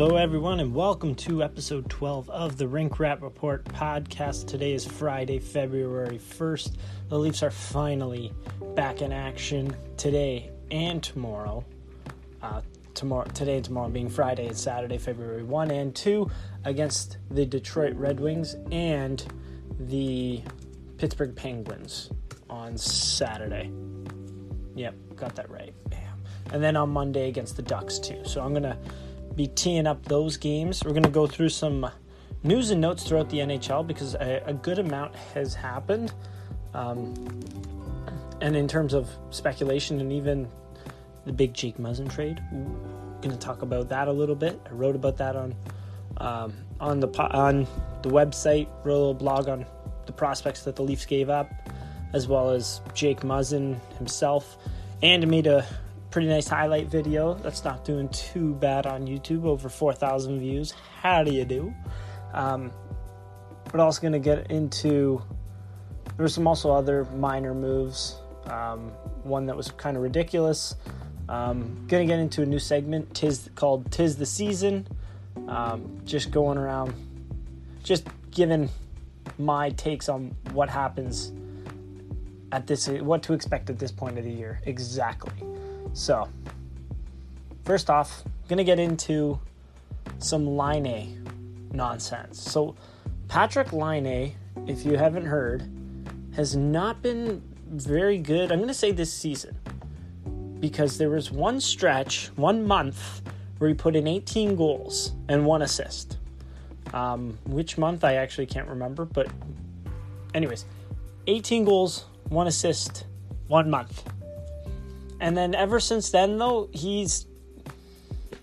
Hello, everyone, and welcome to episode 12 of the Rink Rat Report podcast. Today is Friday, February 1st. The Leafs are finally back in action today and tomorrow. Uh, tomorrow, today and tomorrow being Friday and Saturday, February 1 and 2, against the Detroit Red Wings and the Pittsburgh Penguins on Saturday. Yep, got that right. Bam. And then on Monday against the Ducks, too. So I'm going to be teeing up those games. We're going to go through some news and notes throughout the NHL because a, a good amount has happened. Um, and in terms of speculation and even the big Jake Muzzin trade, we're going to talk about that a little bit. I wrote about that on um, on the on the website. Wrote a little blog on the prospects that the Leafs gave up, as well as Jake Muzzin himself, and made a pretty nice highlight video that's not doing too bad on YouTube, over 4,000 views. How do you do? Um, but also going to get into there were some also other minor moves. Um, one that was kind of ridiculous. Um, gonna get into a new segment, tis called "Tis the Season." Um, just going around, just giving my takes on what happens at this, what to expect at this point of the year exactly. So, first off, I'm gonna get into some Laine nonsense. So, Patrik Laine, if you haven't heard, has not been very good. I'm gonna say this season because there was one stretch, one month where he put in 18 goals and one assist. Um, which month I actually can't remember, but anyways, 18 goals, one assist, one month. And then ever since then, though, he's.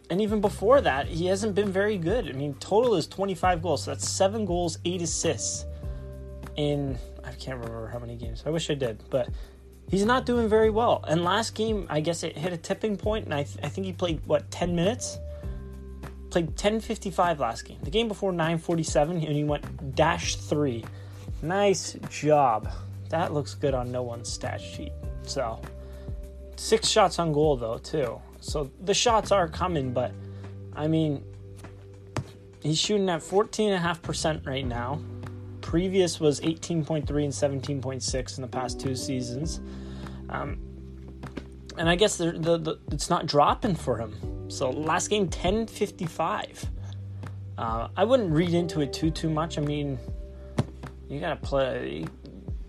And even before that, he hasn't been very good. I mean, total is 25 goals. So that's seven goals, eight assists in. I can't remember how many games. I wish I did. But he's not doing very well. And last game, I guess it hit a tipping point, and I, th- I think he played, what, 10 minutes? Played 10.55 last game. The game before 9.47, and he went dash three. Nice job. That looks good on no one's stat sheet. So Six shots on goal, though, too. So the shots are coming, but I mean, he's shooting at 14.5% right now. Previous was 18.3 and 17.6 in the past two seasons. Um, and I guess the, the, the, it's not dropping for him. So last game, 10.55. Uh, I wouldn't read into it too, too much. I mean, you got to play.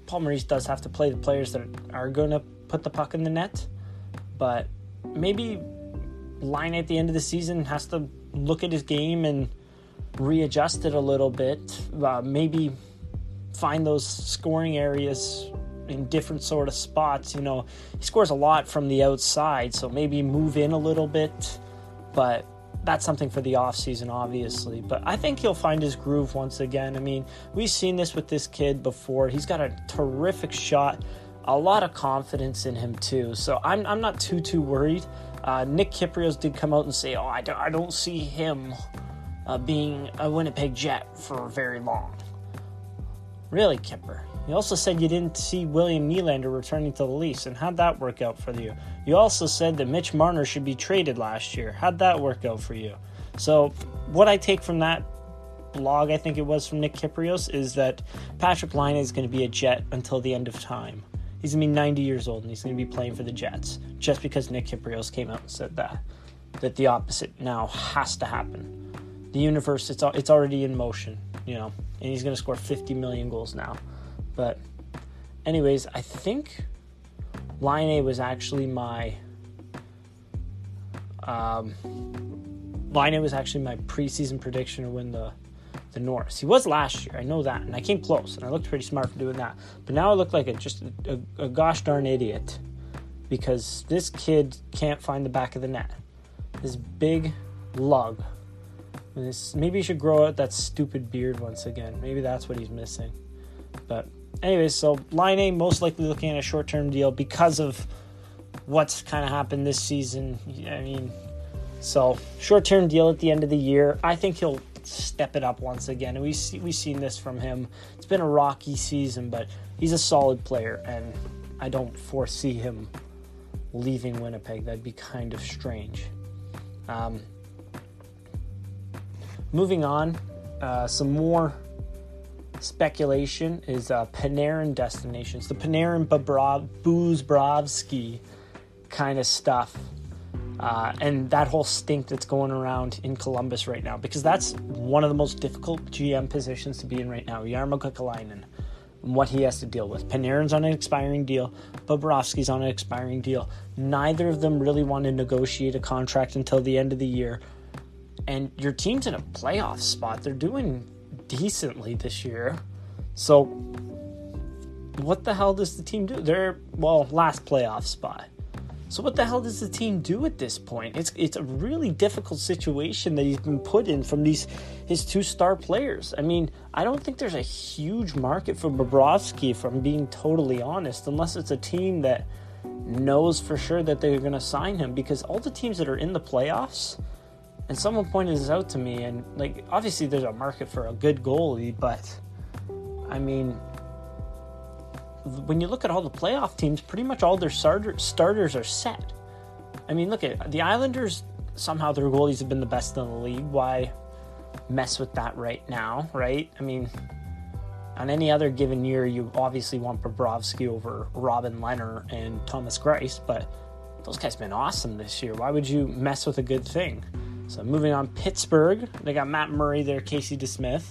Paul Maurice does have to play the players that are going to put the puck in the net but maybe Laine at the end of the season has to look at his game and readjust it a little bit. Uh, maybe find those scoring areas in different sort of spots. You know, he scores a lot from the outside, so maybe move in a little bit. But that's something for the offseason, obviously. But I think he'll find his groove once again. I mean, we've seen this with this kid before. He's got a terrific shot a lot of confidence in him too. So I'm I'm not too too worried. Uh, Nick Kypreos did come out and say, "Oh, I don't, I don't see him uh, being a Winnipeg Jet for very long." Really, Kipper? You also said you didn't see William Nylander returning to the Leafs, and how'd that work out for you? You also said that Mitch Marner should be traded last year. How'd that work out for you? So, what I take from that blog, I think it was from Nick Kypreos, is that Patrik Laine is going to be a Jet until the end of time. He's gonna be 90 years old and he's gonna be playing for the Jets just because Nick Kypreos came out and said that that the opposite now has to happen. The universe it's it's already in motion, you know, and he's gonna score 50 million goals now. But anyways, I think Line A was actually my um, A was actually my preseason prediction to win the the Norris. He was last year, I know that, and I came close, and I looked pretty smart for doing that. But now I look like a, just a, a, a gosh darn idiot because this kid can't find the back of the net. This big lug. This, maybe he should grow out that stupid beard once again. Maybe that's what he's missing. But anyways, so Laine most likely looking at a short term deal because of what's kind of happened this season. I mean, so short term deal at the end of the year. I think he'll step it up once again. We see, we've seen this from him. It's been a rocky season, but he's a solid player, and I don't foresee him leaving Winnipeg. That'd be kind of strange. Um, moving on, uh, some more speculation is uh, Panarin destinations, the Panarin Bobrov, Buzbrovsky kind of stuff. Uh, and that whole stink that's going around in Columbus right now, because that's one of the most difficult GM positions to be in right now. Jarmo Kekalainen, what he has to deal with. Panarin's on an expiring deal, Bobrovsky's on an expiring deal. Neither of them really want to negotiate a contract until the end of the year. And your team's in a playoff spot. They're doing decently this year. So, what the hell does the team do? They're, well, last playoff spot. So what the hell does the team do at this point? It's it's a really difficult situation that he's been put in from these his two star players. I mean, I don't think there's a huge market for Bobrovsky, if I'm being totally honest, unless it's a team that knows for sure that they're going to sign him. Because all the teams that are in the playoffs, and someone pointed this out to me, and like obviously there's a market for a good goalie, but I mean when you look at all the playoff teams, pretty much all their starter, starters are set. I mean, look at the Islanders. Somehow their goalies have been the best in the league. Why mess with that right now, right? I mean, on any other given year, you obviously want Bobrovsky over Robin Lehner and Thomas Greiss, but those guys have been awesome this year. Why would you mess with a good thing? So moving on, Pittsburgh. They got Matt Murray there, Casey DeSmith.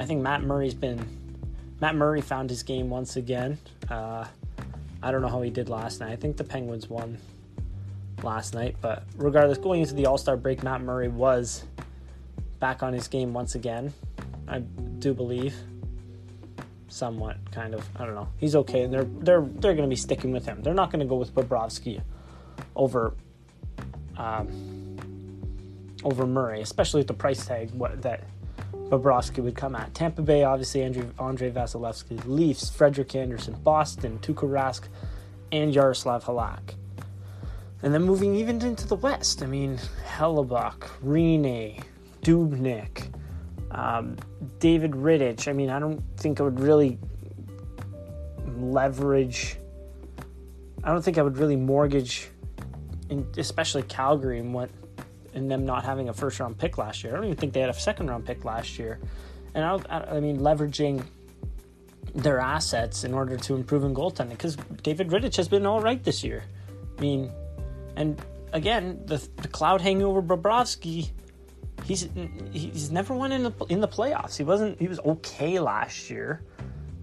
I think Matt Murray's been Matt Murray found his game once again. Uh, I don't know how he did last night. I think the Penguins won last night, but regardless, going into the All Star break, Matt Murray was back on his game once again. I do believe, somewhat, kind of. I don't know. He's okay, and they're they're they're going to be sticking with him. They're not going to go with Bobrovsky over um, over Murray, especially at the price tag what that Bobrovsky would come at. Tampa Bay, obviously, Andrew, Andrei Vasilevskiy. Leafs, Frederik Andersen, Boston, Tuukka Rask, and Yaroslav Halak. And then moving even into the West, I mean, Hellebuyck, Rinne, Dubnyk, um, David Rittich. I mean, I don't think I would really leverage. I don't think I would really mortgage, in, especially Calgary, and what and them not having a first round pick last year. I don't even think they had a second round pick last year. And I, I mean, leveraging their assets in order to improve in goaltending because David Rittich has been all right this year. I mean, and again, the, the cloud hanging over Bobrovsky. He's he's never won in the in the playoffs. He wasn't. He was okay last year,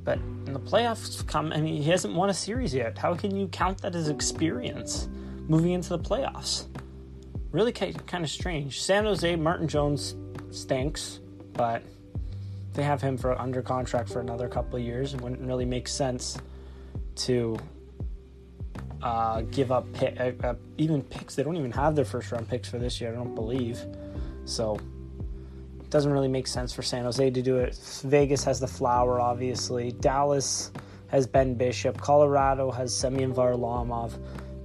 but in the playoffs come. I mean, he hasn't won a series yet. How can you count that as experience moving into the playoffs? Really kind of strange. San Jose, Martin Jones stinks, but they have him for under contract for another couple of years. It wouldn't really make sense to uh, give up pick, uh, uh, even picks. They don't even have their first round picks for this year. I don't believe. So it doesn't really make sense for San Jose to do it. Vegas has the flower, obviously. Dallas has Ben Bishop. Colorado has Semyon Varlamov.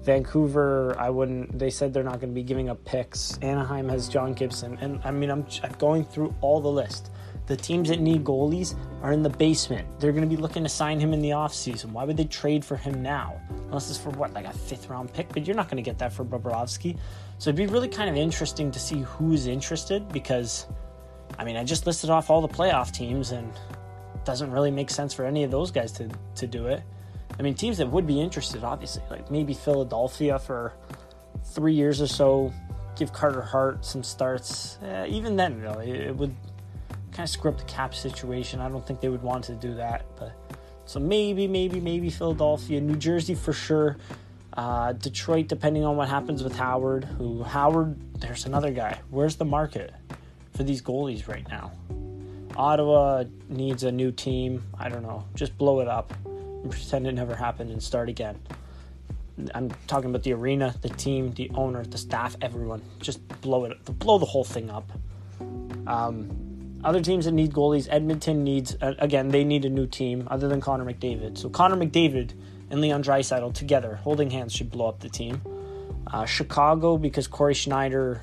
Vancouver, I wouldn't. They said they're not going to be giving up picks. Anaheim has John Gibson, and I mean, I'm, I'm going through all the list. The teams that need goalies are in the basement. They're going to be looking to sign him in the offseason. Why would they trade for him now? Unless it's for what, like a fifth round pick? But you're not going to get that for Bobrovsky. So it'd be really kind of interesting to see who's interested because, I mean, I just listed off all the playoff teams and it doesn't really make sense for any of those guys to, to do it. I mean, teams that would be interested, obviously, like maybe Philadelphia for three years or so, give Carter Hart some starts. Eh, even then, really, it would kind of screw up the cap situation. I don't think they would want to do that. But so maybe, maybe, maybe Philadelphia, New Jersey for sure. Uh, Detroit, depending on what happens with Howard. Who Howard? There's another guy. Where's the market for these goalies right now? Ottawa needs a new team. I don't know. Just blow it up pretend it never happened and start again. I'm talking about the arena, the team, the owner, the staff, everyone. Just blow it, blow the whole thing up. Um, other teams that need goalies, Edmonton needs uh, again. They need a new team other than Connor McDavid. So Connor McDavid and Leon Draisaitl together, holding hands, should blow up the team. Uh, Chicago because Corey Schneider,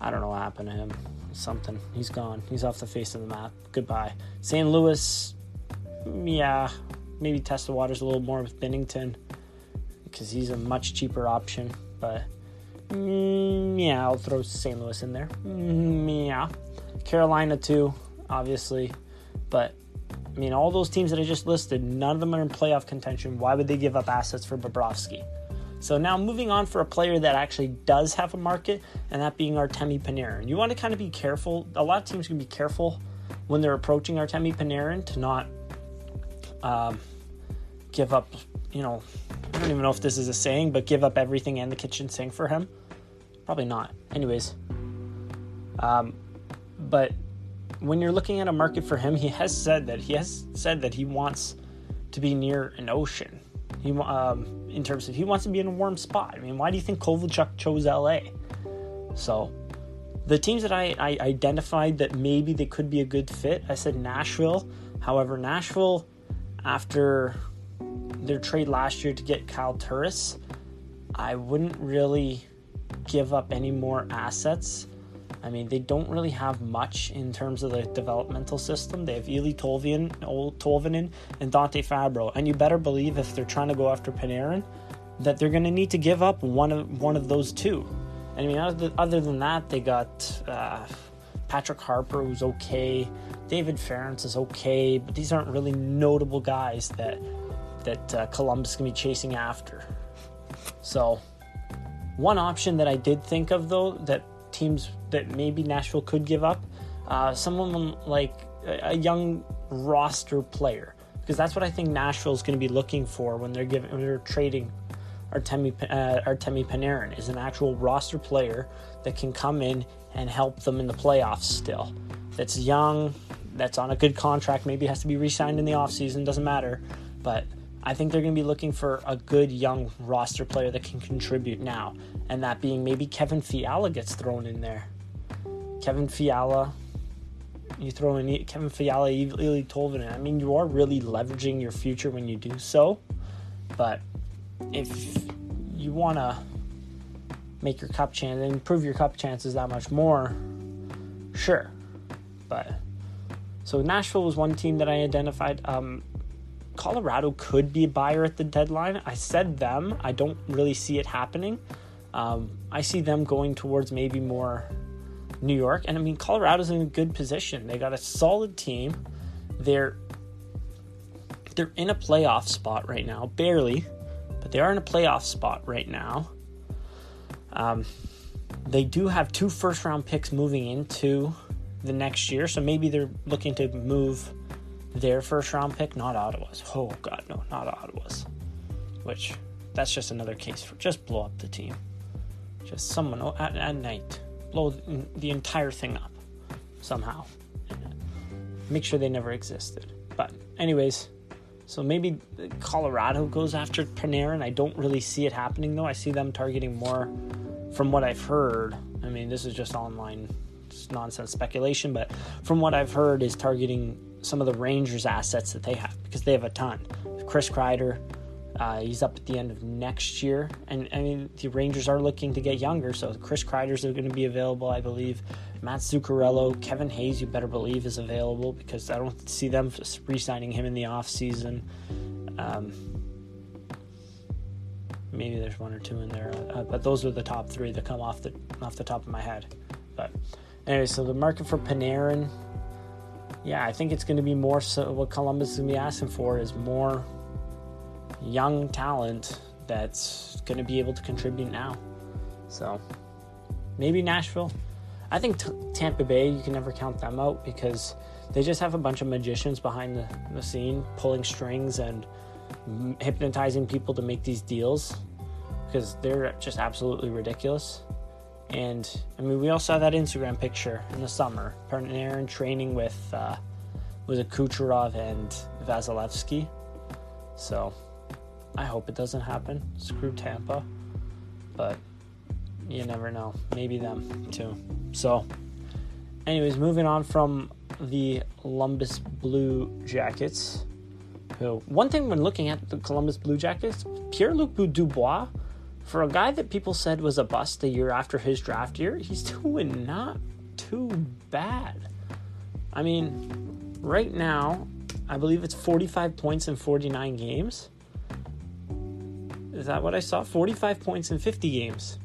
I don't know what happened to him. Something. He's gone. He's off the face of the map. Goodbye. St. Louis, yeah, maybe test the waters a little more with Binnington because he's a much cheaper option. But mm, yeah, I'll throw St. Louis in there. Mm, yeah. Carolina too, obviously. But I mean, all those teams that I just listed, none of them are in playoff contention. Why would they give up assets for Bobrovsky? So now moving on for a player that actually does have a market, and that being Artemi Panarin. You want to kind of be careful. A lot of teams can be careful when they're approaching Artemi Panarin to not um, give up, you know, I don't even know if this is a saying, but give up everything and the kitchen sink for him. Probably not. Anyways, um, but when you're looking at a market for him, he has said that he has said that he wants to be near an ocean. He um, in terms of he wants to be in a warm spot. I mean, why do you think Kovalchuk chose LA? So the teams that I, I identified that maybe they could be a good fit, I said Nashville. However, Nashville, after their trade last year to get Kyle Turris, I wouldn't really give up any more assets I mean, they don't really have much in terms of the developmental system. They have Eeli Tolvanen, Tolvanen and Dante Fabbro. and you better believe if they're trying to go after Panarin, that they're going to need to give up one of one of those two. I mean, other, other than that, they got uh, Patrick Harper, who's okay. David Farrance is okay, but these aren't really notable guys that that uh, Columbus can be chasing after. So, one option that I did think of though that teams that maybe Nashville could give up. Uh, someone like a, young roster player, because that's what I think Nashville is going to be looking for when they're giving when they're trading Artemi uh, Artemi Panarin is an actual roster player that can come in and help them in the playoffs still. That's young, that's on a good contract, maybe has to be re-signed in the offseason, doesn't matter. But I think they're going to be looking for a good young roster player that can contribute now, and that being maybe Kevin Fiala gets thrown in there. Kevin Fiala, you throw in Kevin Fiala, Eeli Tolvanen. I mean, you are really leveraging your future when you do so, but if you want to make your cup chance and improve your cup chances that much more, sure. But so Nashville was one team that I identified. Um, Colorado could be a buyer at the deadline. I said them. I don't really see it happening. Um, I see them going towards maybe more New York. And I mean, Colorado's in a good position. They got a solid team. They're they're in a playoff spot right now, barely, but they are in a playoff spot right now. Um, they do have two first round picks moving into the next year, so maybe they're looking to move their first round pick, not Ottawa's. Oh God, no, not Ottawa's. Which that's just another case for just blow up the team. Just someone at, at night blow the entire thing up somehow. Make sure they never existed. But anyways, so maybe Colorado goes after Panarin. I don't really see it happening though. I see them targeting more from what I've heard. I mean, this is just online nonsense speculation, but from what I've heard is targeting some of the Rangers assets that they have because they have a ton. Chris Kreider, uh, he's up at the end of next year, and I mean the Rangers are looking to get younger, so Chris Kreider's are going to be available, I believe. Matt Zuccarello, Kevin Hayes, you better believe is available because I don't see them re-signing him in the off season. Um, maybe there's one or two in there, uh, but those are the top three that come off the off the top of my head. But anyway, so the market for Panarin yeah, I think it's going to be more so what Columbus is going to be asking for is more young talent that's going to be able to contribute now. So maybe Nashville. I think t- Tampa Bay, you can never count them out because they just have a bunch of magicians behind the, the scene pulling strings and hypnotizing people to make these deals because they're just absolutely ridiculous. And I mean, we all saw that Instagram picture in the summer. Panarin training with uh, was a Kucherov and Vasilevskiy. So I hope it doesn't happen. Screw Tampa, but you never know. Maybe them too. So, anyways, moving on from the Columbus Blue Jackets. Who one thing when looking at the Columbus Blue Jackets, Pierre Luc Dubois for a guy that people said was a bust the year after his draft year, he's doing not too bad. I mean, right now, I believe it's 45 points in 49 games. Is that what I saw? 45 points in 50 games.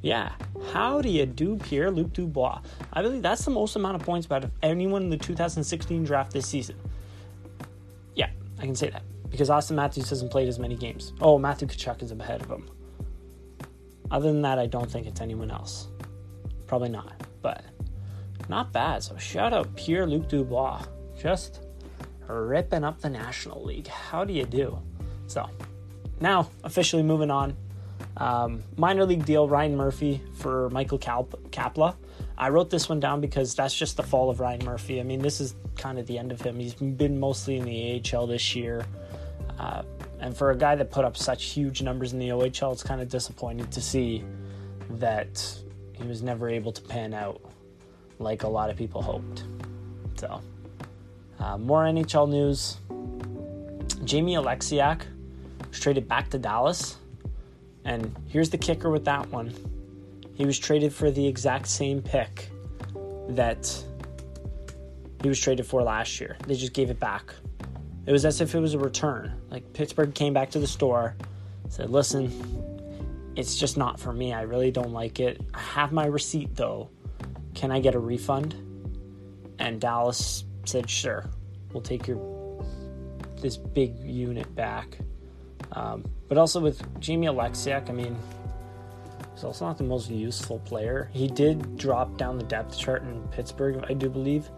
Yeah, how do you do, Pierre Luc Dubois? I believe that's the most amount of points out of anyone in the 2016 draft this season. Yeah, I can say that because Auston Matthews hasn't played as many games. Oh, Matthew Tkachuk is ahead of him. Other than that, I don't think it's anyone else. Probably not, but not bad. So shout out Pierre Luc Dubois. Just ripping up the National League. How do you do? So now, officially moving on. Um, minor league deal Ryan Murphy for Michael Kapla. I wrote this one down because that's just the fall of Ryan Murphy. I mean, this is kind of the end of him. He's been mostly in the AHL this year. Uh, and for a guy that put up such huge numbers in the OHL, it's kind of disappointing to see that he was never able to pan out like a lot of people hoped. So, uh, more NHL news. Jamie Oleksiak was traded back to Dallas. And here's the kicker with that one he was traded for the exact same pick that he was traded for last year. They just gave it back. It was as if it was a return. Like Pittsburgh came back to the store, said, Listen, it's just not for me. I really don't like it. I have my receipt though. Can I get a refund? And Dallas said, Sure, we'll take your this big unit back. Um, but also with Jamie Oleksiak, I mean, he's also not the most useful player. He did drop down the depth chart in Pittsburgh, I do believe.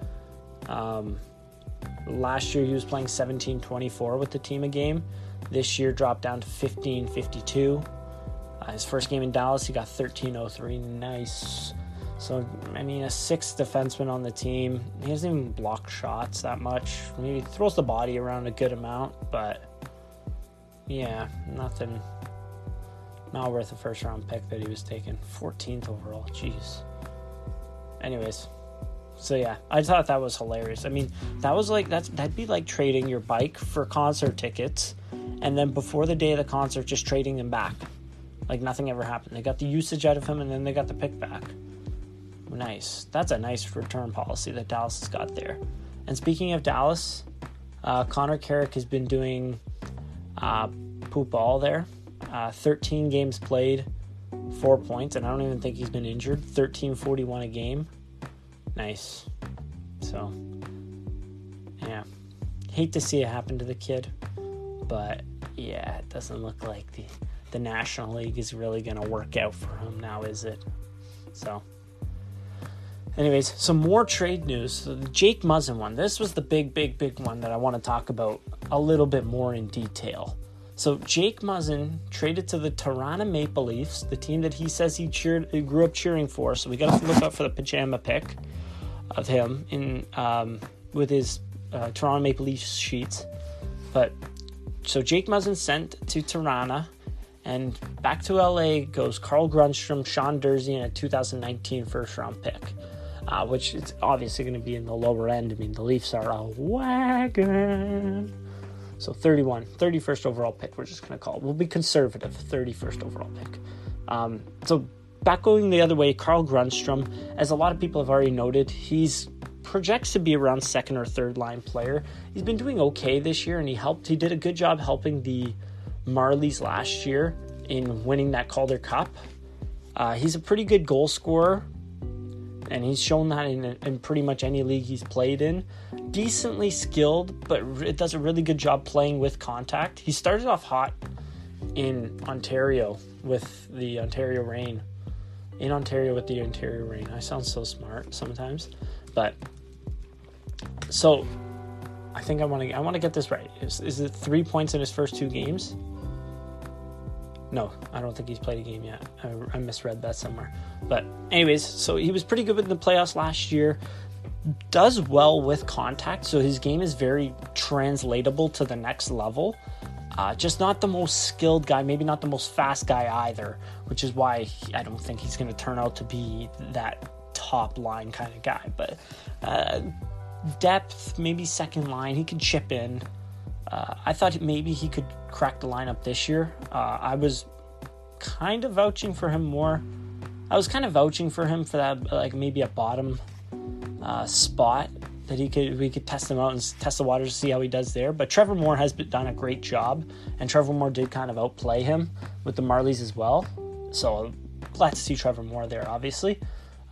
Um, last year he was playing 17-24 with the team a game. This year dropped down to 15-52. Uh, his first game in Dallas, he got 13-03. Nice. So, I mean, a sixth defenseman on the team. He doesn't even block shots that much. I mean, he throws the body around a good amount, but yeah, nothing. Not worth a first round pick that he was taken. 14th overall. Jeez. Anyways, so yeah, I thought that was hilarious. I mean, that was like that's that'd be like trading your bike for concert tickets, and then before the day of the concert, just trading them back, like nothing ever happened. They got the usage out of him, and then they got the pick back. Nice. That's a nice return policy that Dallas has got there. And speaking of Dallas, uh, Connor Carrick has been doing uh, poop all there. Uh, 13 games played, four points, and I don't even think he's been injured. 1341 a game. Nice. So, yeah. Hate to see it happen to the kid, but yeah, it doesn't look like the, the National League is really going to work out for him now, is it? So, anyways, some more trade news. So the Jake Muzzin one. This was the big, big, big one that I want to talk about a little bit more in detail. So Jake Muzzin traded to the Toronto Maple Leafs, the team that he says he cheered, he grew up cheering for. So we got to look out for the pajama pick of him in um, with his uh, Toronto Maple Leafs sheets. But so Jake Muzzin sent to Toronto, and back to LA goes Carl Grundstrom, Sean Durzi, and a 2019 first round pick uh, which is obviously going to be in the lower end. I mean, the Leafs are a wagon. So 31, 31st overall pick, we're just going to call it. We'll be conservative, 31st overall pick. Um, so back going the other way, Carl Grundstrom, as a lot of people have already noted, he's projects to be around second or third line player. He's been doing okay this year, and he helped. He did a good job helping the Marlies last year in winning that Calder Cup. Uh, he's a pretty good goal scorer and he's shown that in, in pretty much any league he's played in. Decently skilled, but it does a really good job playing with contact. He started off hot in Ontario with the Ontario Reign. In Ontario with the Ontario Reign. I sound so smart sometimes, but so I think I want to I want to get this right. Is, is it three points in his first two games? No, I don't think he's played a game yet. I, I misread that somewhere. But, anyways, so he was pretty good in the playoffs last year. Does well with contact, so his game is very translatable to the next level. Uh, just not the most skilled guy, maybe not the most fast guy either, which is why I don't think he's going to turn out to be that top line kind of guy. But uh, depth, maybe second line, he could chip in. Uh, I thought maybe he could crack the lineup this year. Uh, I was kind of vouching for him more. I was kind of vouching for him for that, like maybe a bottom uh, spot that he could we could test him out and test the waters to see how he does there. But Trevor Moore has done a great job, and Trevor Moore did kind of outplay him with the Marlies as well. So glad to see Trevor Moore there, obviously.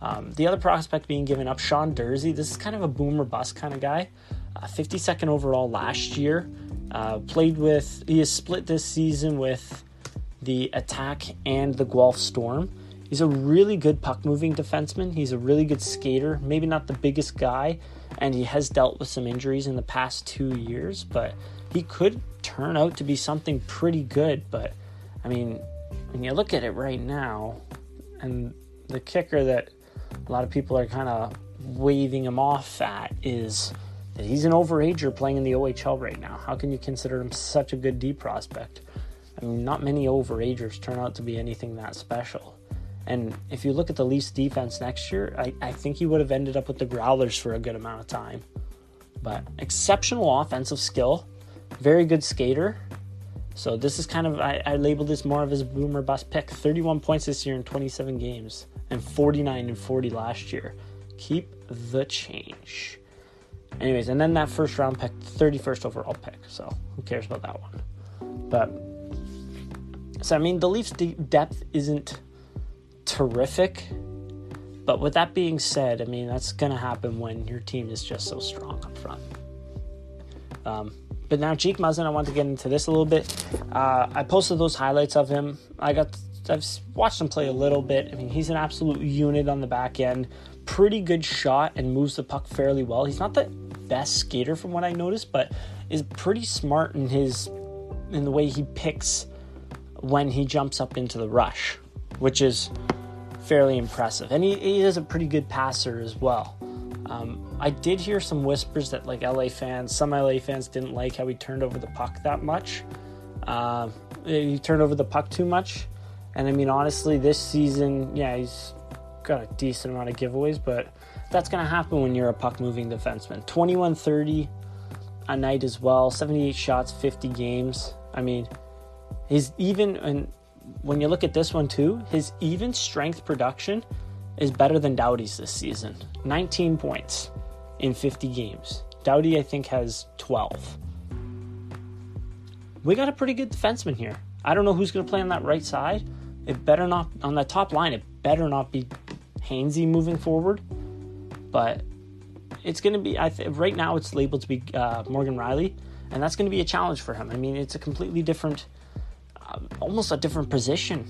Um, the other prospect being given up, Sean Durzi. This is kind of a boomer bust kind of guy. Uh, 52nd overall last year. Uh, played with, he is split this season with the attack and the Guelph Storm. He's a really good puck moving defenseman. He's a really good skater. Maybe not the biggest guy, and he has dealt with some injuries in the past two years, but he could turn out to be something pretty good. But I mean, when you look at it right now, and the kicker that a lot of people are kind of waving him off at is that he's an overager playing in the OHL right now. How can you consider him such a good D prospect? I mean, not many overagers turn out to be anything that special. And if you look at the Leafs defense next year, I, I think he would have ended up with the Growlers for a good amount of time. But exceptional offensive skill, very good skater. So this is kind of I, I labeled this more of his boomer bust pick. 31 points this year in 27 games and 49 and 40 last year. Keep the change. Anyways, and then that first round pick, 31st overall pick. So who cares about that one? But so I mean, the Leafs' depth isn't terrific. But with that being said, I mean, that's going to happen when your team is just so strong up front. Um, but now, Jake Muzzin, I want to get into this a little bit. Uh, I posted those highlights of him. I got, I've watched him play a little bit. I mean, he's an absolute unit on the back end. Pretty good shot and moves the puck fairly well. He's not the best skater from what I noticed, but is pretty smart in his in the way he picks when he jumps up into the rush, which is fairly impressive. And he, he is a pretty good passer as well. Um, I did hear some whispers that like LA fans, some LA fans didn't like how he turned over the puck that much. Uh, he turned over the puck too much. And I mean, honestly, this season, yeah, he's got a decent amount of giveaways, but that's going to happen when you're a puck moving defenseman. 21 30 a night as well, 78 shots, 50 games. I mean, he's even, and when you look at this one too, his even strength production is better than Doughty's this season. 19 points in 50 games. Doughty, I think, has 12. We got a pretty good defenseman here. I don't know who's going to play on that right side. It better not, on that top line, it better not be Hainsey moving forward. But it's going to be, I th- right now, it's labeled to be uh, Morgan Rielly, and that's going to be a challenge for him. I mean, it's a completely different almost a different position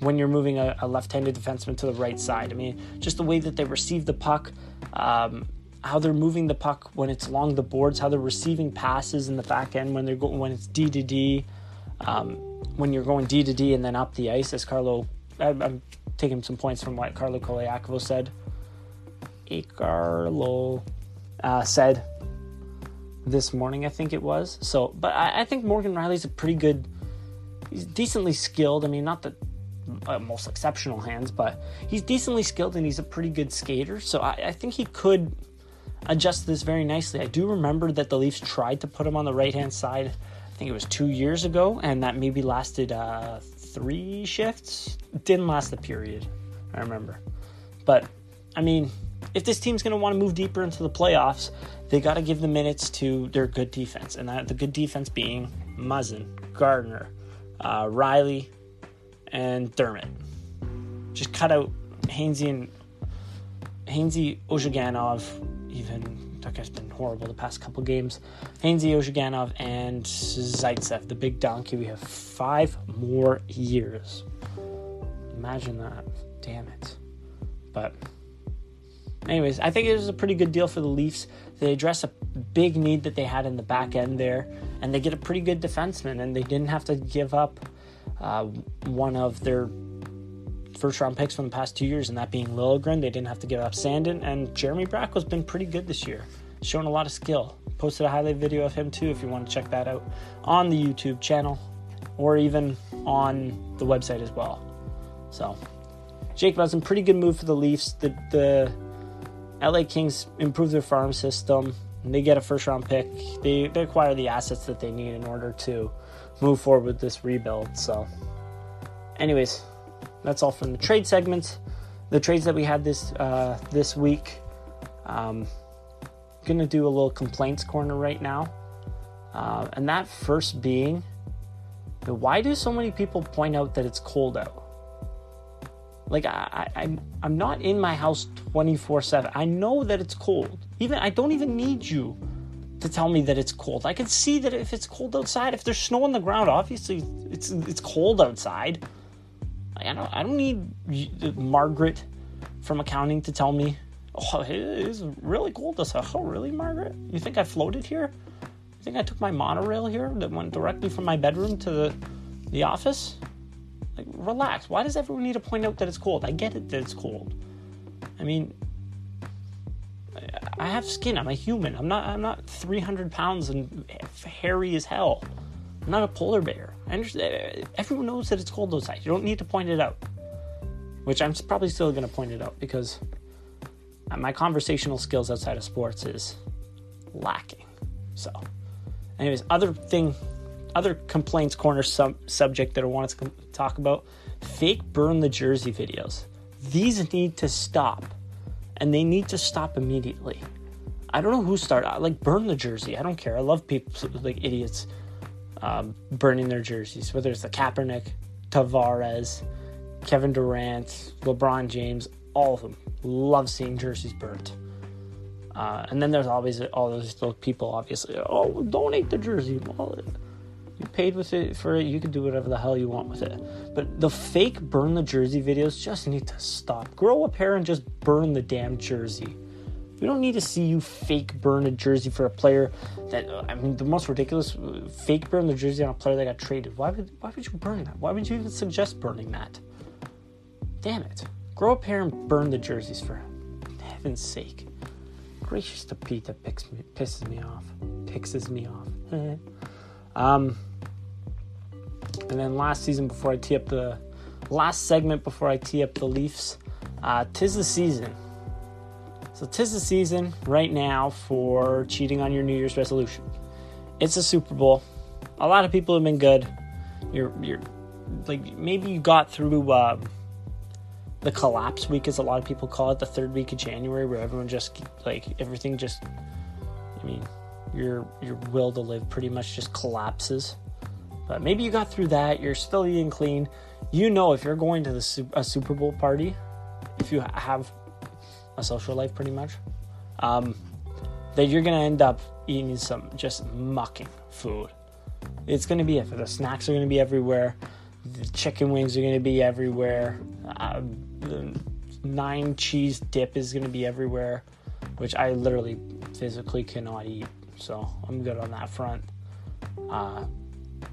when you're moving a, a, left-handed defenseman to the right side. I mean, just the way that they receive the puck, um, how they're moving the puck when it's along the boards, how they're receiving passes in the back end when they're when it's D to D, um, when you're going D to D and then up the ice. As Carlo, I, am taking some points from what Carlo Colaiacovo said. Hey, Carlo uh, said this morning, I think it was. So, but I, I think Morgan Rielly's a pretty good he's decently skilled. I mean, not the uh, most exceptional hands, but he's decently skilled and he's a pretty good skater. So I, I, think he could adjust this very nicely. I do remember that the Leafs tried to put him on the right hand side. I think it was two years ago, and that maybe lasted uh, three shifts. didn't last the period. I remember, but I mean, if this team's going to want to move deeper into the playoffs, they got to give the minutes to their good defense, and that the good defense being Muzzin, Gardiner, uh, Rielly, and Dermott. Just cut out Hainsey and Hainsey Ozhiganov, even guy's been horrible the past couple games. Hainsey Ozhiganov and Zaitsev, the big donkey. We have five more years. Imagine that. Damn it. But anyways, I think it was a pretty good deal for the Leafs. They address a big need that they had in the back end there, and they get a pretty good defenseman, and they didn't have to give up uh, one of their first round picks from the past two years, and that being Liljegren. They didn't have to give up Sandin, and Jeremy Bracco's been pretty good this year, showing a lot of skill. Posted a highlight video of him too if you want to check that out on the YouTube channel or even on the website as well. So, Jake Muzzin, pretty good move for the Leafs. The, the LA Kings improved their farm system. They get a first round pick. They, they acquire the assets that they need in order to move forward with this rebuild. So, anyways, that's all from the trade segments. The trades that we had this uh, this week. Um, gonna do a little complaints corner right now, uh, and that first being, why do so many people point out that it's cold out? Like I, I I'm I'm not in my house 24/7. I know that it's cold. Even I don't even need you to tell me that it's cold. I can see that if it's cold outside, if there's snow on the ground, obviously it's it's cold outside. I don't I don't need Margaret from accounting to tell me, "Oh, it is really cold outside." Oh, really, Margaret? You think I floated here? You think I took my monorail here that went directly from my bedroom to the the office? Like, relax. Why does everyone need to point out that it's cold? I get it that it's cold. I mean, I have skin. I'm a human. I'm not. I'm not 300 pounds and hairy as hell. I'm not a polar bear. I understand. Eh, everyone knows that it's cold outside. You don't need to point it out. Which I'm probably still going to point it out because my conversational skills outside of sports is lacking. So, anyways, other thing, other complaints corner sub- subject that I want to talk about: fake burn the jersey videos. These need to stop and they need to stop immediately. I don't know who started. I Like burn the jersey. I don't care. I love people like idiots um, burning their jerseys, whether it's the Kaepernick, Tavares, Kevin Durant, LeBron James, all of them. Love seeing jerseys burnt. Uh, and then there's always all those people, obviously. Oh, donate the jersey. Well, you paid with it for it. You can do whatever the hell you want with it. But the fake burn the jersey videos just need to stop. Grow a pair and just burn the damn jersey. We don't need to see you fake burn a jersey for a player that uh, I mean the most ridiculous uh, fake burn the jersey on a player that got traded. Why would why would you burn that? Why would you even suggest burning that? Damn it. Grow a pair and burn the jerseys for heaven's sake. Gracious to Pete that picks me, pisses me off. Pisses me off. um and then last season, before I tee up the last segment, before I tee up the Leafs, uh, tis the season. So tis the season right now for cheating on your New Year's resolution. It's a Super Bowl. A lot of people have been good. You're you're like maybe you got through uh, the collapse week, as a lot of people call it, the third week of January, where everyone just like everything just. I mean, your your will to live pretty much just collapses. But maybe you got through that. You're still eating clean. You know, if you're going to the a Super Bowl party, if you have a social life, pretty much, um, that you're gonna end up eating some just mucking food. It's gonna be it. The snacks are gonna be everywhere. The chicken wings are gonna be everywhere. Uh, the nine cheese dip is gonna be everywhere, which I literally physically cannot eat. So I'm good on that front. Uh,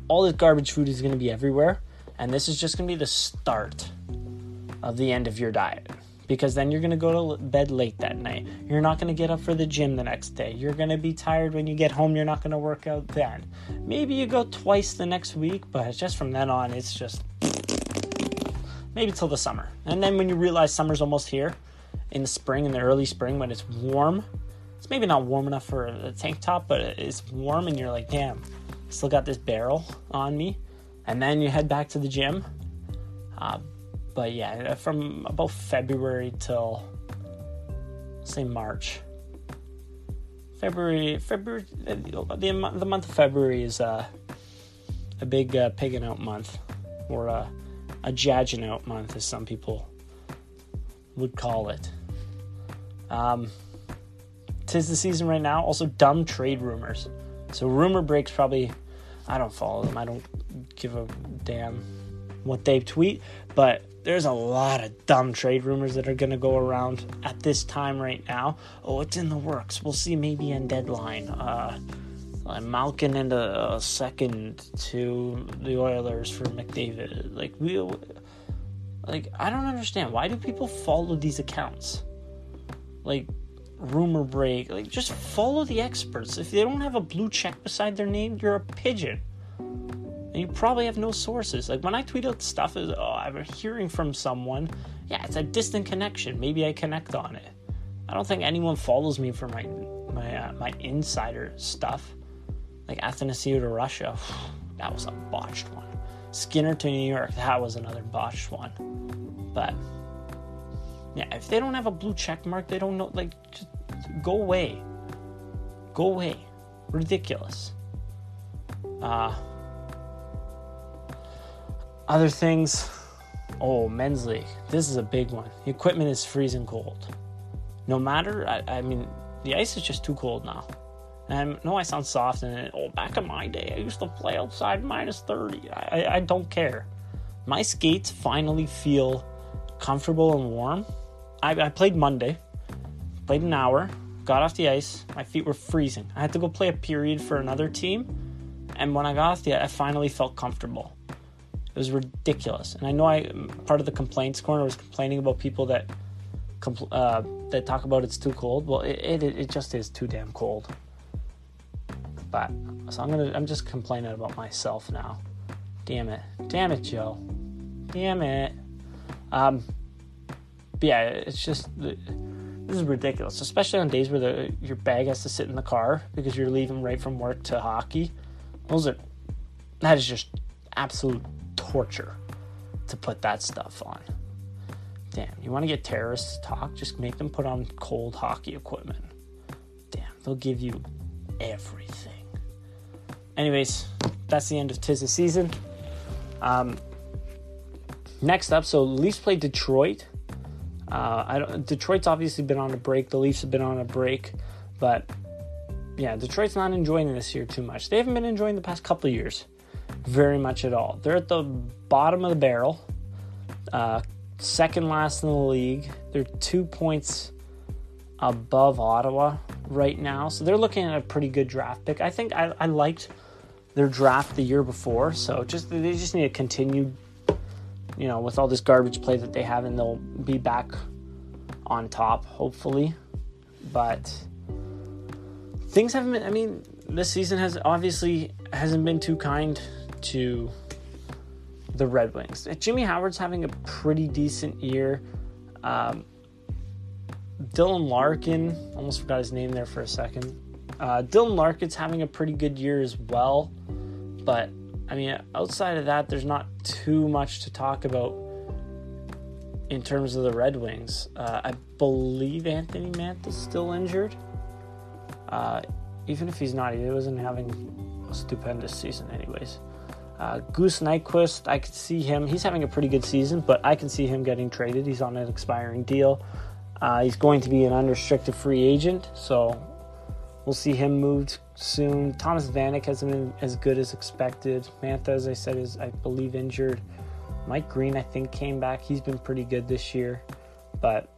all this garbage food is going to be everywhere, and this is just going to be the start of the end of your diet. Because then you're going to go to bed late that night. You're not going to get up for the gym the next day. You're going to be tired when you get home. You're not going to work out then. Maybe you go twice the next week, but just from then on, it's just maybe till the summer. And then when you realize summer's almost here, in the spring, in the early spring, when it's warm, it's maybe not warm enough for a tank top, but it's warm, and you're like, damn, still got this barrel on me, and then you head back to the gym. Uh, but yeah, from about February till say March. February, February, the, the month of February is uh, a big uh, pigging out month, or a, a judging out month, as some people would call it. Um, tis the season right now. Also, dumb trade rumors. So rumor breaks probably I don't follow them. I don't give a damn what they tweet, but there's a lot of dumb trade rumors that are going to go around at this time right now. Oh, it's in the works. We'll see maybe in deadline. Uh, Malkin and a, a, second to the Oilers for McDavid. Like we, like I don't understand why do people follow these accounts? Like rumor break. Like, just follow the experts. If they don't have a blue check beside their name, you're a pigeon. And you probably have no sources. Like, when I tweet out stuff, is oh, I'm hearing from someone. Yeah, it's a distant connection. Maybe I connect on it. I don't think anyone follows me for my my uh, my insider stuff. Like Athanasiou to Russia, that was a botched one. Skinner to New York, that was another botched one. But yeah, if they don't have a blue check mark, they don't know. Like, just go away. Go away. Ridiculous. Uh, other things Oh, men's league. This is a big one. The equipment is freezing cold. No matter, I, I mean, the ice is just too cold now. And I know I sound soft, and oh, back in my day, I used to play outside minus 30. I, I don't care. My skates finally feel comfortable and warm. I, I played Monday, played an hour, got off the ice. My feet were freezing. I had to go play a period for another team, and when I got off the ice, I finally felt comfortable. It was ridiculous, and I know I part of the complaints corner was complaining about people that compl- uh, that talk about it's too cold. Well, it, it it just is too damn cold. But so I'm gonna I'm just complaining about myself now. Damn it, damn it, Joe, damn it. Um, but yeah, it's just this is ridiculous, especially on days where the your bag has to sit in the car because you're leaving right from work to hockey. Those are that is just absolute torture to put that stuff on. Damn, you want to get terrorists to talk? Just make them put on cold hockey equipment. Damn, they'll give you everything. Anyways, that's the end of Tis the season. Um, next up, so Leafs play Detroit. Uh, Detroit's obviously been on a break. The Leafs have been on a break, but yeah, Detroit's not enjoying this year too much. They haven't been enjoying the past couple of years very much at all. They're at the bottom of the barrel, uh, second last in the league. They're two points above Ottawa right now, so they're looking at a pretty good draft pick. I think I, I liked their draft the year before, so just they just need to continue, you know, with all this garbage play that they have, and they'll be back on top hopefully. But things haven't been. I mean, this season has obviously hasn't been too kind to the Red Wings. Jimmy Howard's having a pretty decent year. Um, Dylan Larkin, almost forgot his name there for a second. Uh, Dylan Larkin's having a pretty good year as well. But, I mean, outside of that, there's not too much to talk about in terms of the Red Wings. Uh, I believe Anthony Mantha's still injured. Uh, even if he's not, he wasn't having a stupendous season, anyways. Uh, Goose Nyquist, I could see him. He's having a pretty good season, but I can see him getting traded. He's on an expiring deal. Uh, he's going to be an unrestricted free agent, so we'll see him moved soon. Thomas Vanek hasn't been as good as expected. Mantha, as I said, is I believe injured. Mike Green, I think, came back. He's been pretty good this year, but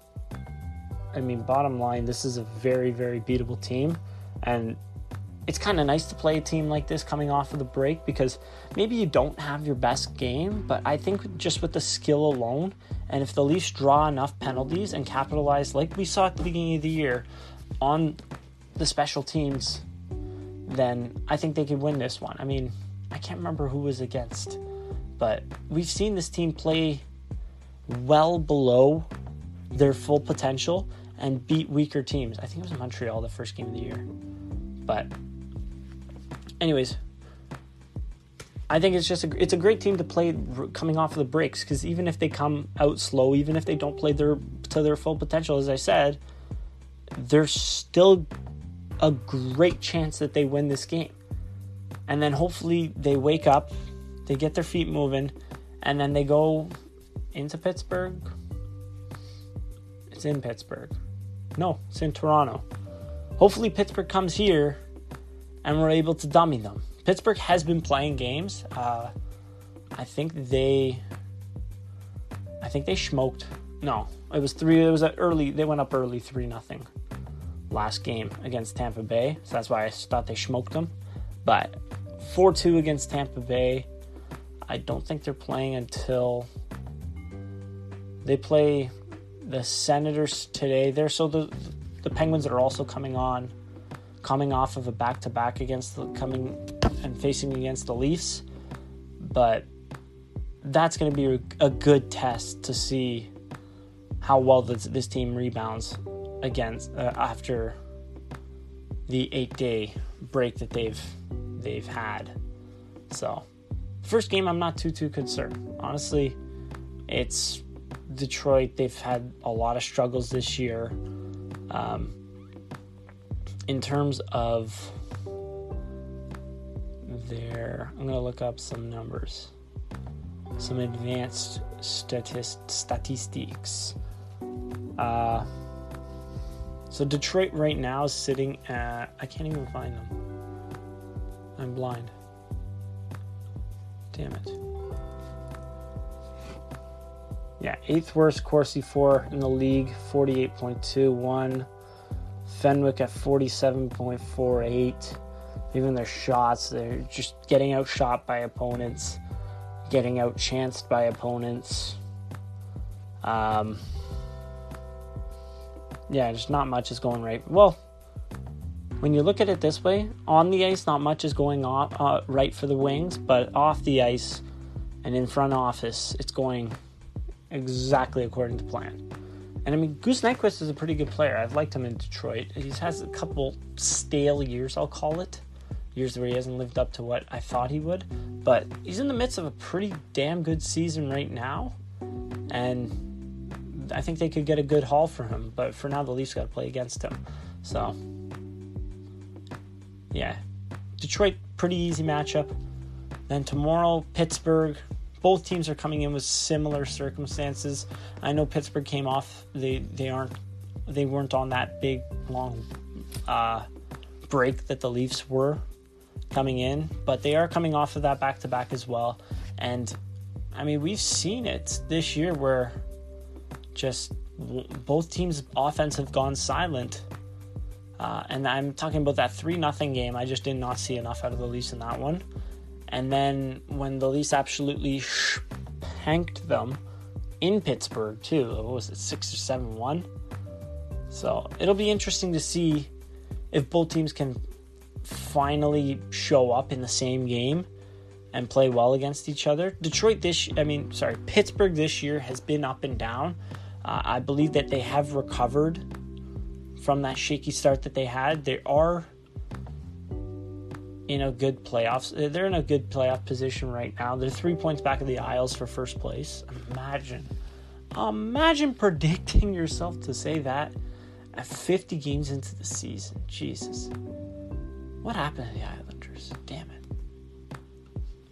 I mean, bottom line, this is a very, very beatable team, and it's kind of nice to play a team like this coming off of the break because maybe you don't have your best game, but I think just with the skill alone, and if the Leafs draw enough penalties and capitalize like we saw at the beginning of the year on the special teams, then I think they could win this one. I mean, I can't remember who was against, but we've seen this team play well below their full potential and beat weaker teams. I think it was Montreal the first game of the year. But anyways, I think it's just a, it's a great team to play coming off of the breaks because even if they come out slow, even if they don't play their to their full potential, as I said, they're still a great chance that they win this game. And then hopefully they wake up, they get their feet moving, and then they go into Pittsburgh. It's in Pittsburgh. No, it's in Toronto. Hopefully Pittsburgh comes here and we're able to dummy them. Pittsburgh has been playing games. Uh, I think they, I think they smoked. No, it was three. It was early. They went up early, three nothing. Last game against Tampa Bay, so that's why I thought they smoked them. But four two against Tampa Bay. I don't think they're playing until they play the Senators today. They're so the the Penguins are also coming on coming off of a back to back against the coming and facing against the Leafs. But that's going to be a, good test to see how well this, this team rebounds against uh, after the eight day break that they've they've had. So, first game, I'm not too too concerned. Honestly, it's Detroit. They've had a lot of struggles this year. Um, in terms of their, I'm to look up some numbers. some advanced statist- statistics. Uh, so Detroit right now is sitting at I can't even find them. I'm blind. Damn it. Yeah, eighth worst Corsi for in the league, 48.21. Fenwick at 47.48. Even their shots, they're just getting outshot by opponents, getting outchanced by opponents. Um, yeah, just not much is going right. Well, when you look at it this way, on the ice, not much is going off, uh, right for the Wings, but off the ice and in front office, it's going exactly according to plan. And I mean, Goose Nyquist is a pretty good player. I've liked him in Detroit. He has a couple stale years, I'll call it. Years where he hasn't lived up to what I thought he would. But he's in the midst of a pretty damn good season right now. And I think they could get a good haul for him. But for now, the Leafs got to play against him. So, yeah. Detroit, pretty easy matchup. Then tomorrow, Pittsburgh both teams are coming in with similar circumstances. I know Pittsburgh came off; they they aren't they weren't on that big long uh, break that the Leafs were coming in, but they are coming off of that back to back as well. And I mean, we've seen it this year where just both teams' offense have gone silent. Uh, and I'm talking about that three nothing game. I just did not see enough out of the Leafs in that one. And then when the Leafs absolutely spanked them in Pittsburgh too, what was it, six or seven one? So it'll be interesting to see if both teams can finally show up in the same game and play well against each other. Detroit this, I mean, sorry, Pittsburgh this year has been up and down. Uh, I believe that they have recovered from that shaky start that they had. They are in a good playoffs. They're in a good playoff position right now. They're three points back of the Isles for first place. Imagine, imagine predicting yourself to say that at 50 games into the season. Jesus, what happened to the Islanders? Damn it.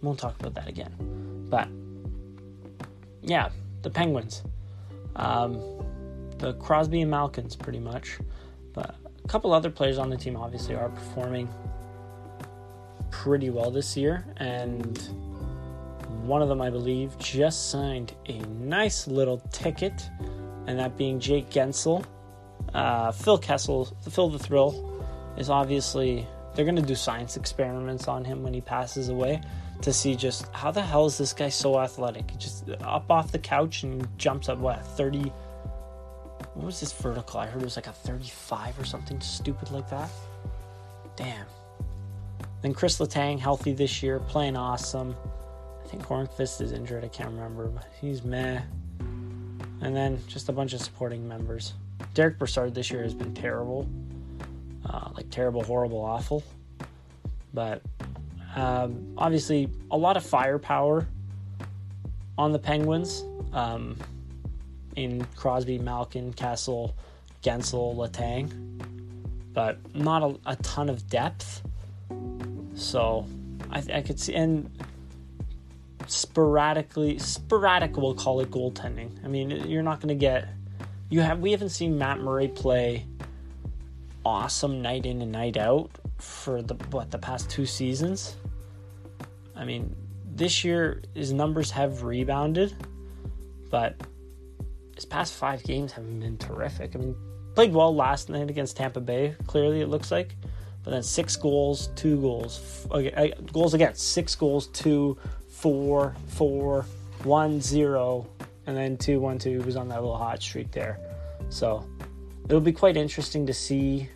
We won't talk about that again. But yeah, the Penguins, um, the Crosby and Malkins, pretty much. But a couple other players on the team obviously are performing pretty well this year, and one of them, I believe, just signed a nice little ticket, and that being Jake Guentzel. Uh, Phil Kessel, Phil the Thrill, is obviously they're going to do science experiments on him when he passes away to see just how the hell is this guy so athletic? He just up off the couch and jumps up what 30 what was this vertical? I heard it was like a 35 or something stupid like that. Damn. Then Chris Letang, healthy this year, playing awesome. I think Hornqvist is injured. I can't remember, but he's meh. And then just a bunch of supporting members. Derek Brassard this year has been terrible, uh, like terrible, horrible, awful. But um, obviously, a lot of firepower on the Penguins. Um, in Crosby, Malkin, Kessel, Guentzel, Letang, but not a, a ton of depth. So I, I could see, and sporadically, sporadic, we'll call it goaltending. I mean, you're not going to get, you have, we haven't seen Matt Murray play awesome night in and night out for the, what, the past two seasons. I mean, this year his numbers have rebounded, but his past five games haven't been terrific. I mean, played well last night against Tampa Bay, clearly it looks like. But then six goals, two goals, okay, uh, goals against, six goals, two, four, four, one, zero, and then two, one, two. Was on that little hot streak there. So it'll be quite interesting to see.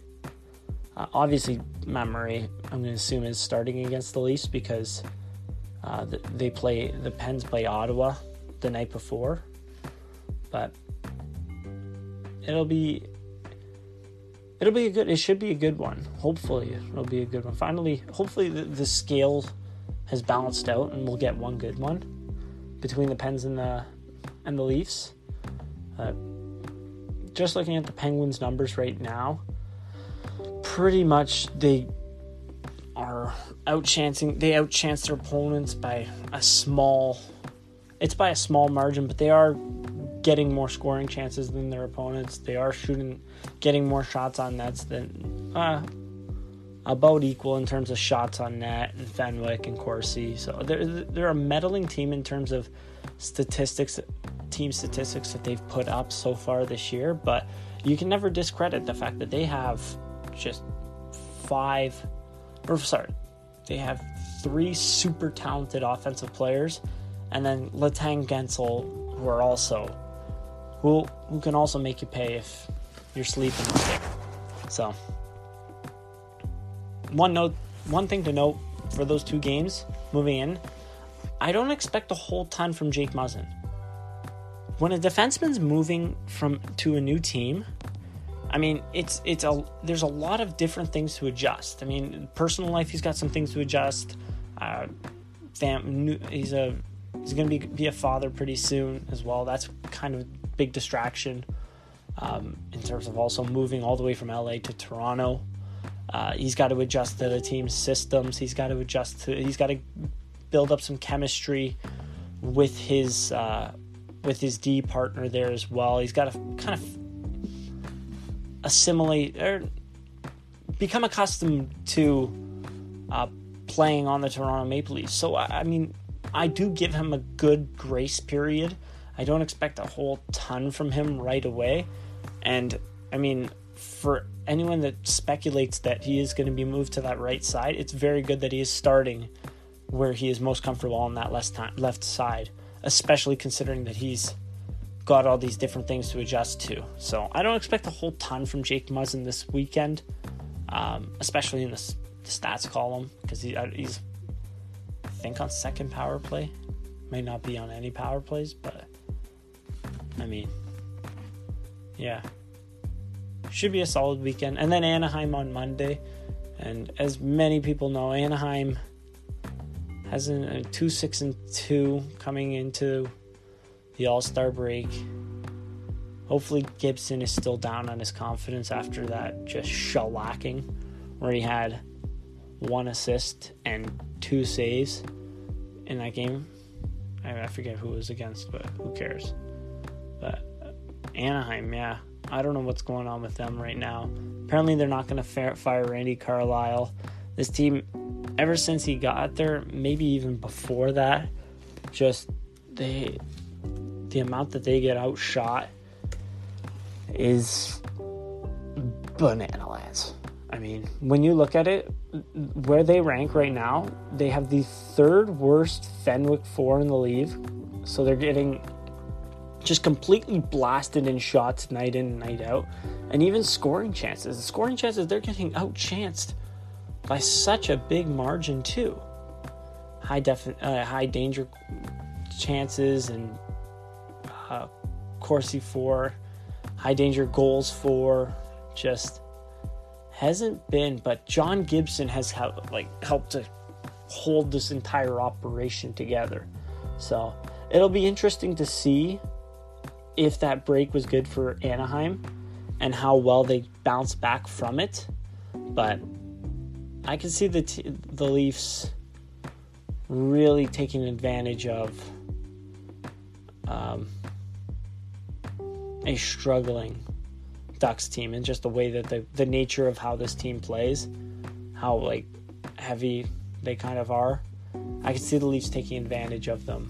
Uh, obviously, Matt Murray, I'm going to assume, is starting against the Leafs because uh, they play the Pens play Ottawa the night before. But it'll be it'll be a good. It should be a good one. Hopefully, it'll be a good one. Finally, hopefully, the, the scale has balanced out, and we'll get one good one between the Pens and the and the Leafs. Uh, just looking at the Penguins' numbers right now, pretty much they are outchancing. They outchance their opponents by a small it's by a small margin, but they are getting more scoring chances than their opponents. They are shooting, getting more shots on nets than uh, about equal in terms of shots on net and Fenwick and Corsi. So they're they're a meddling team in terms of statistics, team statistics that they've put up so far this year. But you can never discredit the fact that they have just five, or sorry, they have three super talented offensive players, and then Letang Guentzel, who are also who who can also make you pay if you're sleeping. So one note, one thing to note for those two games moving in, I don't expect a whole ton from Jake Muzzin. When a defenseman's moving from to a new team, I mean, it's it's a there's a lot of different things to adjust. I mean, personal life, he's got some things to adjust. Uh, fam, he's a he's going to be be a father pretty soon as well. That's kind of a big distraction um, in terms of also moving all the way from LA to Toronto. Uh, he's got to adjust to the team's systems. He's got to adjust to. He's got to build up some chemistry with his uh, with his D partner there as well. He's got to kind of assimilate or become accustomed to uh, playing on the Toronto Maple Leafs. So I mean, I do give him a good grace period. I don't expect a whole ton from him right away, and I mean, for anyone that speculates that he is going to be moved to that right side, it's very good that he is starting where he is most comfortable on that left left side, especially considering that he's got all these different things to adjust to. So I don't expect a whole ton from Jake Muzzin this weekend, um, especially in the, the, stats column because he, uh, he's I think on second power play, may not be on any power plays, but I mean, yeah, should be a solid weekend. And then Anaheim on Monday. And as many people know, Anaheim has a 2 6 and 2 coming into the All Star break. Hopefully, Gibson is still down on his confidence after that just shellacking where he had one assist and two saves in that game. I forget who it was against, but who cares? But uh, Anaheim, yeah, I don't know what's going on with them right now. Apparently, they're not going to fire Randy Carlyle. This team, ever since he got there, maybe even before that, just they the amount that they get outshot is banana lands. I mean, when you look at it, where they rank right now, they have the third worst Fenwick for in the league. So they're getting just completely blasted in shots night in and night out, and even scoring chances. The scoring chances they're getting outchanced by such a big margin too. High def, uh, high danger chances and uh, Corsi for high danger goals for just hasn't been. But John Gibson has helped, like helped to hold this entire operation together. So it'll be interesting to see if that break was good for Anaheim and how well they bounce back from it. But I can see the t- the Leafs really taking advantage of um, a struggling Ducks team and just the way that the the nature of how this team plays, how like heavy they kind of are. I can see the Leafs taking advantage of them,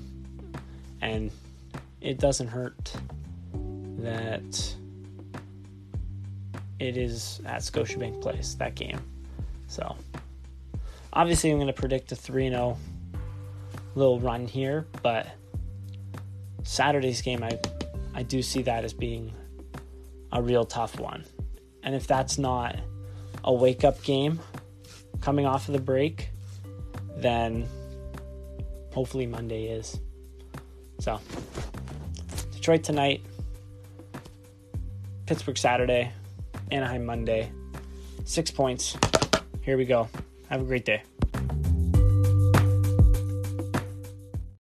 and it doesn't hurt that it is at Scotiabank Place, that game. So, obviously, I'm to predict a 3 0 little run here, but Saturday's game, I, I do see that as being a real tough one. And if that's not a wake up game coming off of the break, then hopefully Monday is. So, Detroit tonight, Pittsburgh Saturday, Anaheim Monday. Six points. Here we go. Have a great day.